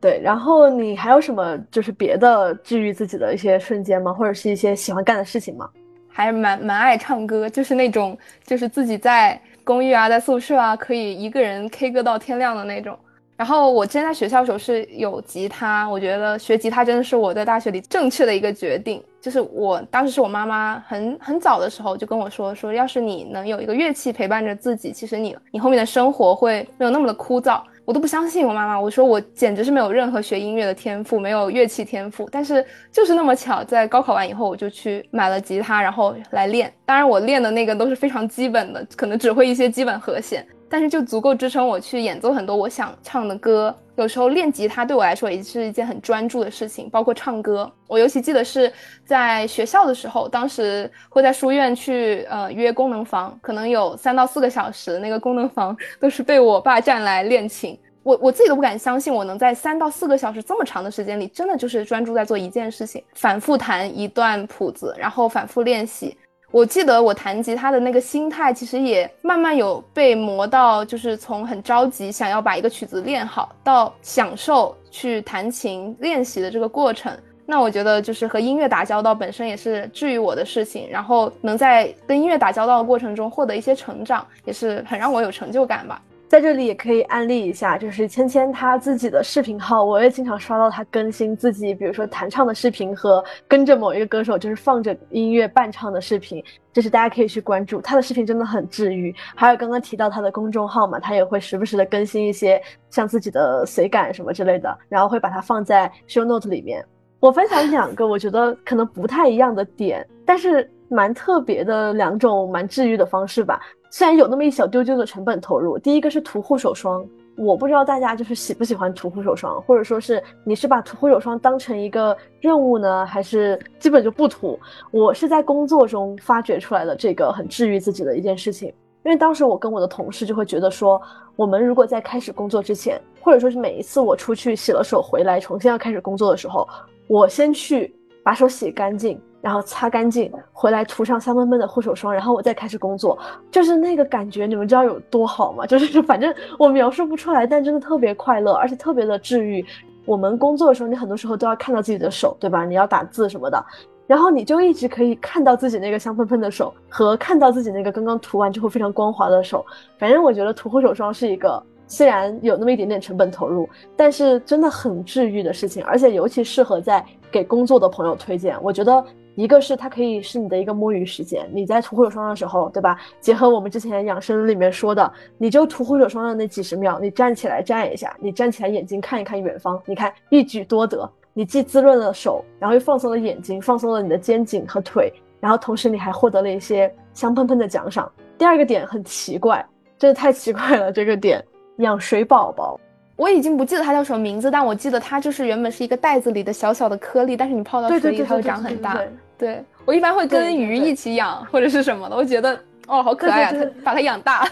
对，然后你还有什么就是别的治愈自己的一些瞬间吗？或者是一些喜欢干的事情吗？还蛮蛮爱唱歌，就是那种就是自己在。公寓啊，在宿舍啊，可以一个人 K 歌到天亮的那种。然后我之前在学校的时候是有吉他，我觉得学吉他真的是我在大学里正确的一个决定。就是我当时是我妈妈很很早的时候就跟我说，说要是你能有一个乐器陪伴着自己，其实你你后面的生活会没有那么的枯燥。我都不相信我妈妈，我说我简直是没有任何学音乐的天赋，没有乐器天赋，但是就是那么巧，在高考完以后，我就去买了吉他，然后来练。当然，我练的那个都是非常基本的，可能只会一些基本和弦，但是就足够支撑我去演奏很多我想唱的歌。有时候练吉他对我来说也是一件很专注的事情，包括唱歌。我尤其记得是在学校的时候，当时会在书院去呃约功能房，可能有三到四个小时，那个功能房都是被我霸占来练琴。我我自己都不敢相信，我能在三到四个小时这么长的时间里，真的就是专注在做一件事情，反复弹一段谱子，然后反复练习。我记得我弹吉他的那个心态，其实也慢慢有被磨到，就是从很着急想要把一个曲子练好，到享受去弹琴练习的这个过程。那我觉得就是和音乐打交道本身也是治愈我的事情，然后能在跟音乐打交道的过程中获得一些成长，也是很让我有成就感吧。在这里也可以安利一下，就是芊芊她自己的视频号，我也经常刷到她更新自己，比如说弹唱的视频和跟着某一个歌手就是放着音乐伴唱的视频，就是大家可以去关注她的视频，真的很治愈。还有刚刚提到她的公众号嘛，她也会时不时的更新一些像自己的随感什么之类的，然后会把它放在 show note 里面。我分享两个我觉得可能不太一样的点，但是蛮特别的两种蛮治愈的方式吧。虽然有那么一小丢丢的成本投入，第一个是涂护手霜，我不知道大家就是喜不喜欢涂护手霜，或者说是你是把涂护手霜当成一个任务呢，还是基本就不涂？我是在工作中发掘出来的这个很治愈自己的一件事情，因为当时我跟我的同事就会觉得说，我们如果在开始工作之前，或者说是每一次我出去洗了手回来重新要开始工作的时候，我先去把手洗干净。然后擦干净，回来涂上香喷喷的护手霜，然后我再开始工作，就是那个感觉，你们知道有多好吗？就是反正我描述不出来，但真的特别快乐，而且特别的治愈。我们工作的时候，你很多时候都要看到自己的手，对吧？你要打字什么的，然后你就一直可以看到自己那个香喷喷的手，和看到自己那个刚刚涂完之后非常光滑的手。反正我觉得涂护手霜是一个。虽然有那么一点点成本投入，但是真的很治愈的事情，而且尤其适合在给工作的朋友推荐。我觉得一个是它可以是你的一个摸鱼时间，你在涂护手霜的时候，对吧？结合我们之前养生里面说的，你就涂护手霜的那几十秒，你站起来站一下，你站起来眼睛看一看远方，你看一举多得，你既滋润了手，然后又放松了眼睛，放松了你的肩颈和腿，然后同时你还获得了一些香喷喷的奖赏。第二个点很奇怪，真的太奇怪了，这个点。养水宝宝，我已经不记得它叫什么名字，但我记得它就是原本是一个袋子里的小小的颗粒，但是你泡到水里它会长很大。对我一般会跟鱼一起养或者是什么的，我觉得哦好可爱啊，把它养大。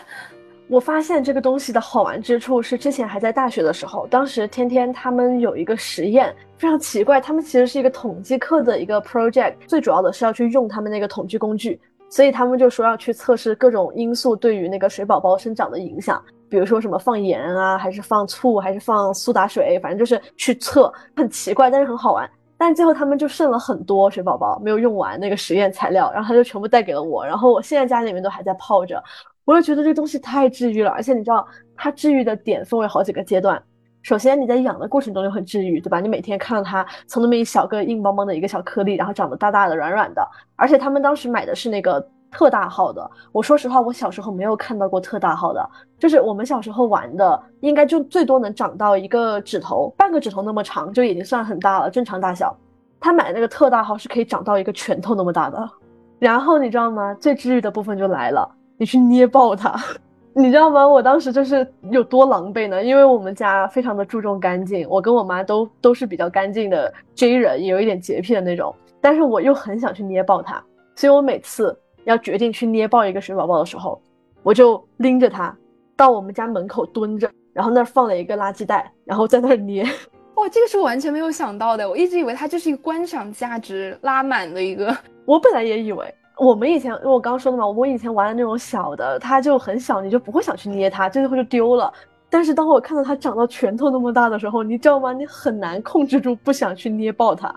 我发现这个东西的好玩之处是，之前还在大学的时候，当时天天他们有一个实验，非常奇怪，他们其实是一个统计课的一个 project，最主要的是要去用他们那个统计工具，所以他们就说要去测试各种因素对于那个水宝宝生长的影响。比如说什么放盐啊，还是放醋，还是放苏打水，反正就是去测，很奇怪，但是很好玩。但最后他们就剩了很多水宝宝没有用完那个实验材料，然后他就全部带给了我，然后我现在家里面都还在泡着。我就觉得这东西太治愈了，而且你知道它治愈的点分为好几个阶段。首先你在养的过程中就很治愈，对吧？你每天看到它从那么一小个硬邦邦的一个小颗粒，然后长得大大的、软软的，而且他们当时买的是那个。特大号的，我说实话，我小时候没有看到过特大号的，就是我们小时候玩的，应该就最多能长到一个指头，半个指头那么长，就已经算很大了，正常大小。他买那个特大号是可以长到一个拳头那么大的。然后你知道吗？最治愈的部分就来了，你去捏爆它，你知道吗？我当时就是有多狼狈呢？因为我们家非常的注重干净，我跟我妈都都是比较干净的 J 人，也有一点洁癖的那种。但是我又很想去捏爆它，所以我每次要决定去捏爆一个水宝宝的时候，我就拎着它到我们家门口蹲着，然后那儿放了一个垃圾袋，然后在那儿捏。哇，这个是我完全没有想到的，我一直以为它就是一个观赏价值拉满的一个。我本来也以为。我们以前，我刚刚说的嘛，我以前玩的那种小的，它就很小，你就不会想去捏它，最后就丢了。但是当我看到它长到拳头那么大的时候，你知道吗？你很难控制住不想去捏爆它。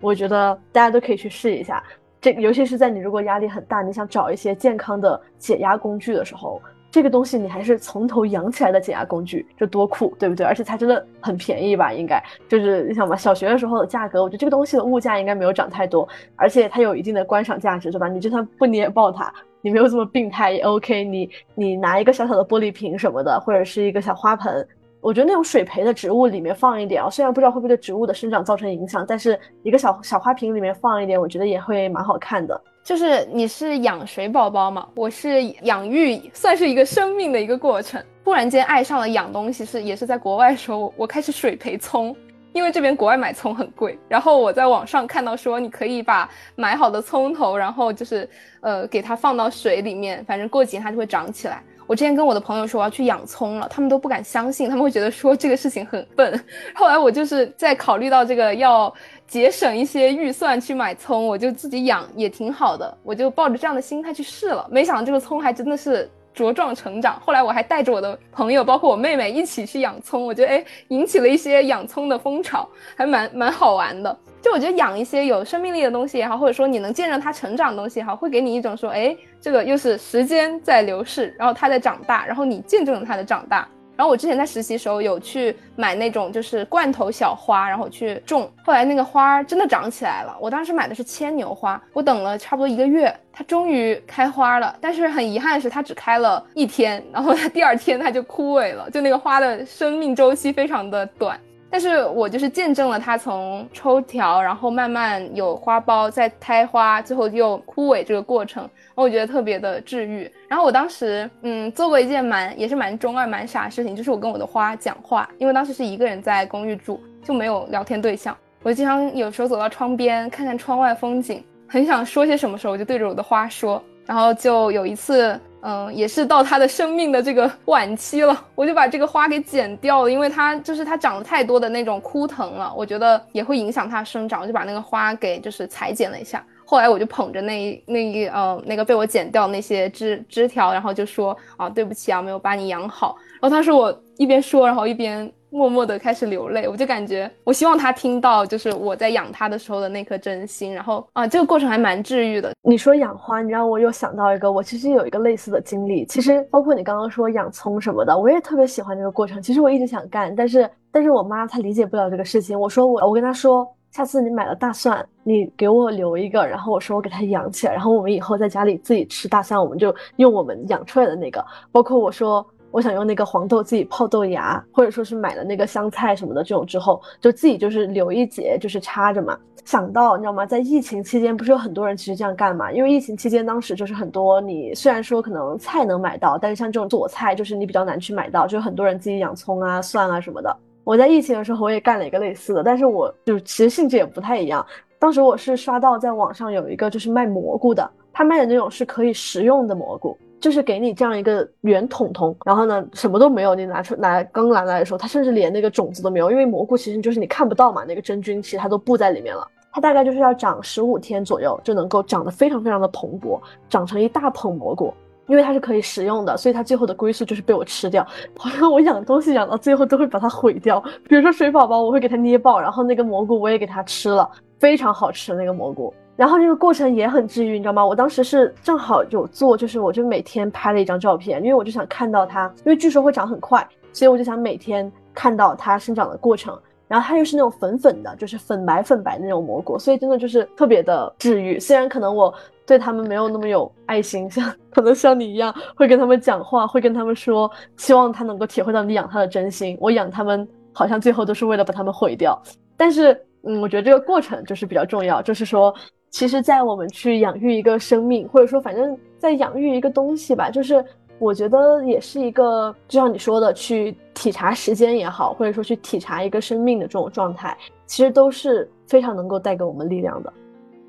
我觉得大家都可以去试一下，这尤其是在你如果压力很大，你想找一些健康的解压工具的时候。这个东西你还是从头养起来的解压工具，这多酷，对不对？而且它真的很便宜吧？应该就是你想吧，小学的时候的价格，我觉得这个东西的物价应该没有涨太多，而且它有一定的观赏价值，对吧？你就算不捏爆它，你没有这么病态也 OK。你你拿一个小小的玻璃瓶什么的，或者是一个小花盆，我觉得那种水培的植物里面放一点啊，虽然不知道会不会对植物的生长造成影响，但是一个小小花瓶里面放一点，我觉得也会蛮好看的。就是你是养水宝宝嘛，我是养育，算是一个生命的一个过程。突然间爱上了养东西，是也是在国外时候，我开始水培葱，因为这边国外买葱很贵。然后我在网上看到说，你可以把买好的葱头，然后就是呃给它放到水里面，反正过几天它就会长起来。我之前跟我的朋友说我要去养葱了，他们都不敢相信，他们会觉得说这个事情很笨。后来我就是在考虑到这个要节省一些预算去买葱，我就自己养也挺好的，我就抱着这样的心态去试了。没想到这个葱还真的是茁壮成长。后来我还带着我的朋友，包括我妹妹一起去养葱，我觉得哎引起了一些养葱的风潮，还蛮蛮好玩的。就我觉得养一些有生命力的东西也好，或者说你能见证它成长的东西也好，会给你一种说，哎，这个又是时间在流逝，然后它在长大，然后你见证了它的长大。然后我之前在实习时候有去买那种就是罐头小花，然后去种，后来那个花真的长起来了。我当时买的是牵牛花，我等了差不多一个月，它终于开花了。但是很遗憾的是，它只开了一天，然后它第二天它就枯萎了，就那个花的生命周期非常的短。但是我就是见证了它从抽条，然后慢慢有花苞，再开花，最后又枯萎这个过程，我觉得特别的治愈。然后我当时，嗯，做过一件蛮也是蛮中二、蛮傻的事情，就是我跟我的花讲话，因为当时是一个人在公寓住，就没有聊天对象。我经常有时候走到窗边看看窗外风景，很想说些什么时候，我就对着我的花说。然后就有一次。嗯，也是到它的生命的这个晚期了，我就把这个花给剪掉了，因为它就是它长了太多的那种枯藤了，我觉得也会影响它生长，我就把那个花给就是裁剪了一下。后来我就捧着那那一呃那个被我剪掉那些枝枝条，然后就说啊对不起啊，没有把你养好。然后他说我一边说，然后一边。默默的开始流泪，我就感觉，我希望他听到，就是我在养他的时候的那颗真心。然后啊，这个过程还蛮治愈的。你说养花，你让我又想到一个，我其实有一个类似的经历。其实包括你刚刚说养葱什么的，我也特别喜欢这个过程。其实我一直想干，但是但是我妈她理解不了这个事情。我说我我跟她说，下次你买了大蒜，你给我留一个，然后我说我给它养起来，然后我们以后在家里自己吃大蒜，我们就用我们养出来的那个。包括我说。我想用那个黄豆自己泡豆芽，或者说是买了那个香菜什么的这种之后，就自己就是留一节，就是插着嘛。想到你知道吗？在疫情期间，不是有很多人其实这样干嘛？因为疫情期间，当时就是很多你虽然说可能菜能买到，但是像这种佐菜，就是你比较难去买到，就很多人自己养葱啊、蒜啊什么的。我在疫情的时候，我也干了一个类似的，但是我就其实性质也不太一样。当时我是刷到在网上有一个就是卖蘑菇的，他卖的那种是可以食用的蘑菇。就是给你这样一个圆筒筒，然后呢，什么都没有，你拿出拿刚拿来的时候，它甚至连那个种子都没有，因为蘑菇其实就是你看不到嘛，那个真菌其实它都布在里面了。它大概就是要长十五天左右，就能够长得非常非常的蓬勃，长成一大捧蘑菇。因为它是可以食用的，所以它最后的归宿就是被我吃掉。好像我养东西养到最后都会把它毁掉，比如说水宝宝，我会给它捏爆，然后那个蘑菇我也给它吃了，非常好吃那个蘑菇。然后这个过程也很治愈，你知道吗？我当时是正好有做，就是我就每天拍了一张照片，因为我就想看到它，因为据说会长很快，所以我就想每天看到它生长的过程。然后它又是那种粉粉的，就是粉白粉白那种蘑菇，所以真的就是特别的治愈。虽然可能我对他们没有那么有爱心，像可能像你一样会跟他们讲话，会跟他们说，希望他能够体会到你养它的真心。我养他们好像最后都是为了把他们毁掉，但是嗯，我觉得这个过程就是比较重要，就是说。其实，在我们去养育一个生命，或者说，反正在养育一个东西吧，就是我觉得也是一个，就像你说的，去体察时间也好，或者说去体察一个生命的这种状态，其实都是非常能够带给我们力量的。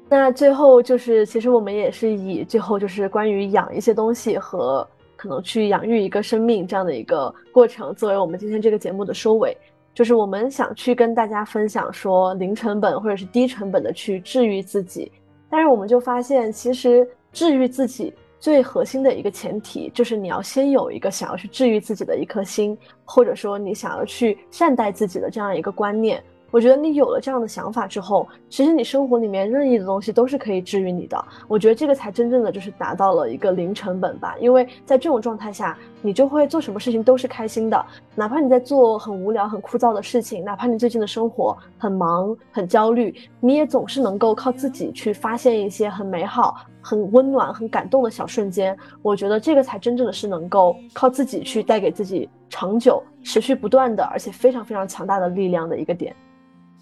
那最后就是，其实我们也是以最后就是关于养一些东西和可能去养育一个生命这样的一个过程，作为我们今天这个节目的收尾。就是我们想去跟大家分享说，零成本或者是低成本的去治愈自己。但是我们就发现，其实治愈自己最核心的一个前提，就是你要先有一个想要去治愈自己的一颗心，或者说你想要去善待自己的这样一个观念。我觉得你有了这样的想法之后，其实你生活里面任意的东西都是可以治愈你的。我觉得这个才真正的就是达到了一个零成本吧。因为在这种状态下，你就会做什么事情都是开心的，哪怕你在做很无聊、很枯燥的事情，哪怕你最近的生活很忙、很焦虑，你也总是能够靠自己去发现一些很美好、很温暖、很感动的小瞬间。我觉得这个才真正的是能够靠自己去带给自己长久、持续不断的，而且非常非常强大的力量的一个点。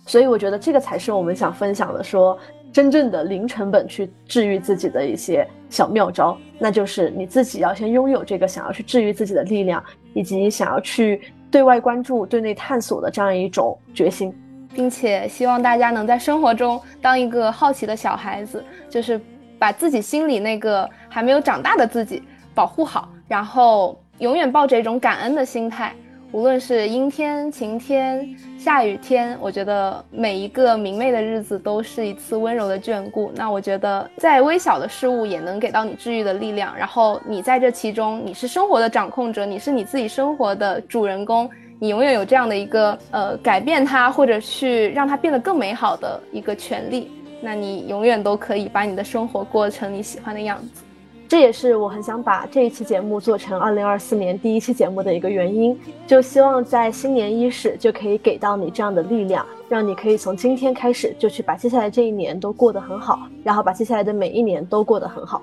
所以我觉得这个才是我们想分享的，说真正的零成本去治愈自己的一些小妙招，那就是你自己要先拥有这个想要去治愈自己的力量，以及想要去对外关注、对内探索的这样一种决心，并且希望大家能在生活中当一个好奇的小孩子，就是把自己心里那个还没有长大的自己保护好，然后永远抱着一种感恩的心态。无论是阴天、晴天、下雨天，我觉得每一个明媚的日子都是一次温柔的眷顾。那我觉得，在微小的事物也能给到你治愈的力量。然后你在这其中，你是生活的掌控者，你是你自己生活的主人公，你永远有这样的一个呃改变它或者去让它变得更美好的一个权利。那你永远都可以把你的生活过成你喜欢的样子。这也是我很想把这一期节目做成二零二四年第一期节目的一个原因，就希望在新年伊始就可以给到你这样的力量，让你可以从今天开始就去把接下来这一年都过得很好，然后把接下来的每一年都过得很好。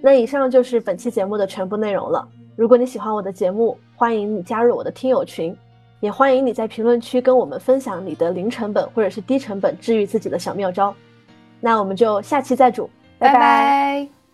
那以上就是本期节目的全部内容了。如果你喜欢我的节目，欢迎你加入我的听友群，也欢迎你在评论区跟我们分享你的零成本或者是低成本治愈自己的小妙招。那我们就下期再煮，拜拜。